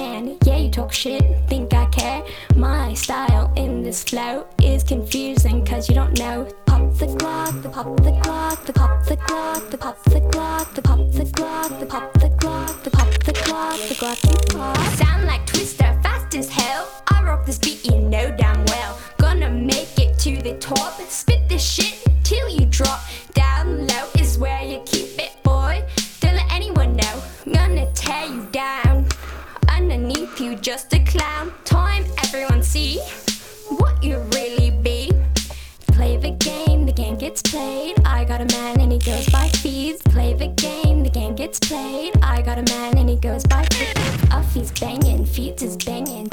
can? Yeah, you talk shit, think I care. My style in this flow is confusing, cause you don't know. Pop the Glock, the pop the Glock, the pop the Glock, the pop the Glock, the pop the Glock, the pop the Glock, the pop the Glock, the Glock you pop. Sound like Twista, fast as hell. I rock this beat, you know damn well. Gonna make it to the top, spit this shit Just a clown. Time everyone see what you really be. Play the game, the game gets played. I got a man and he goes by Feadz. Play the game, the game gets played. I got a man and he goes by Feadz. Uffie's banging, Feadz is banging.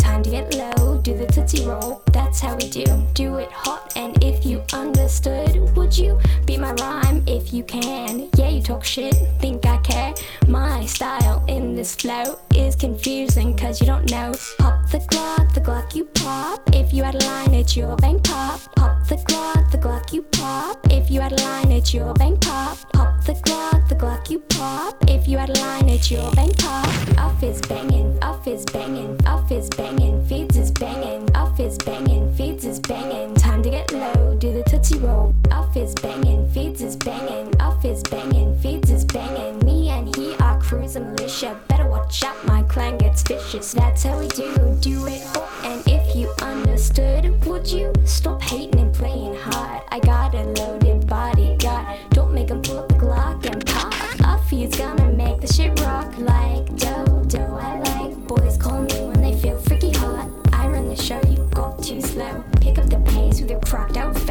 Tootsie roll. That's how we do. Do it hot, and if you understood, would you be my rhyme if you can? Yeah, you talk shit, think I care. My style in this flow is confusing, cause you don't know. Pop the Glock, the Glock you pop. If you had a line, it's your bang pop. Pop the Glock, the Glock you pop. If you had a line, it's your bang pop. Pop the Glock, the Glock you pop. If you had a line, it's your bang pop. Uff is banging, Uff is banging, Uff is banging, Feadz is banging, Uff is banging, Feadz is banging. Time to get low, do the tootsie roll. Uff is banging, Feadz is banging, Uff is banging, Feadz is banging. Me and he are cruising militia. Better watch out, my clan gets vicious. That's how we do, do it hot. And if you understood, would you stop hating and playing hard? I got a loaded bodyguard. Don't make him pull up the Glock and pop. Off gonna make the pace with your cracked out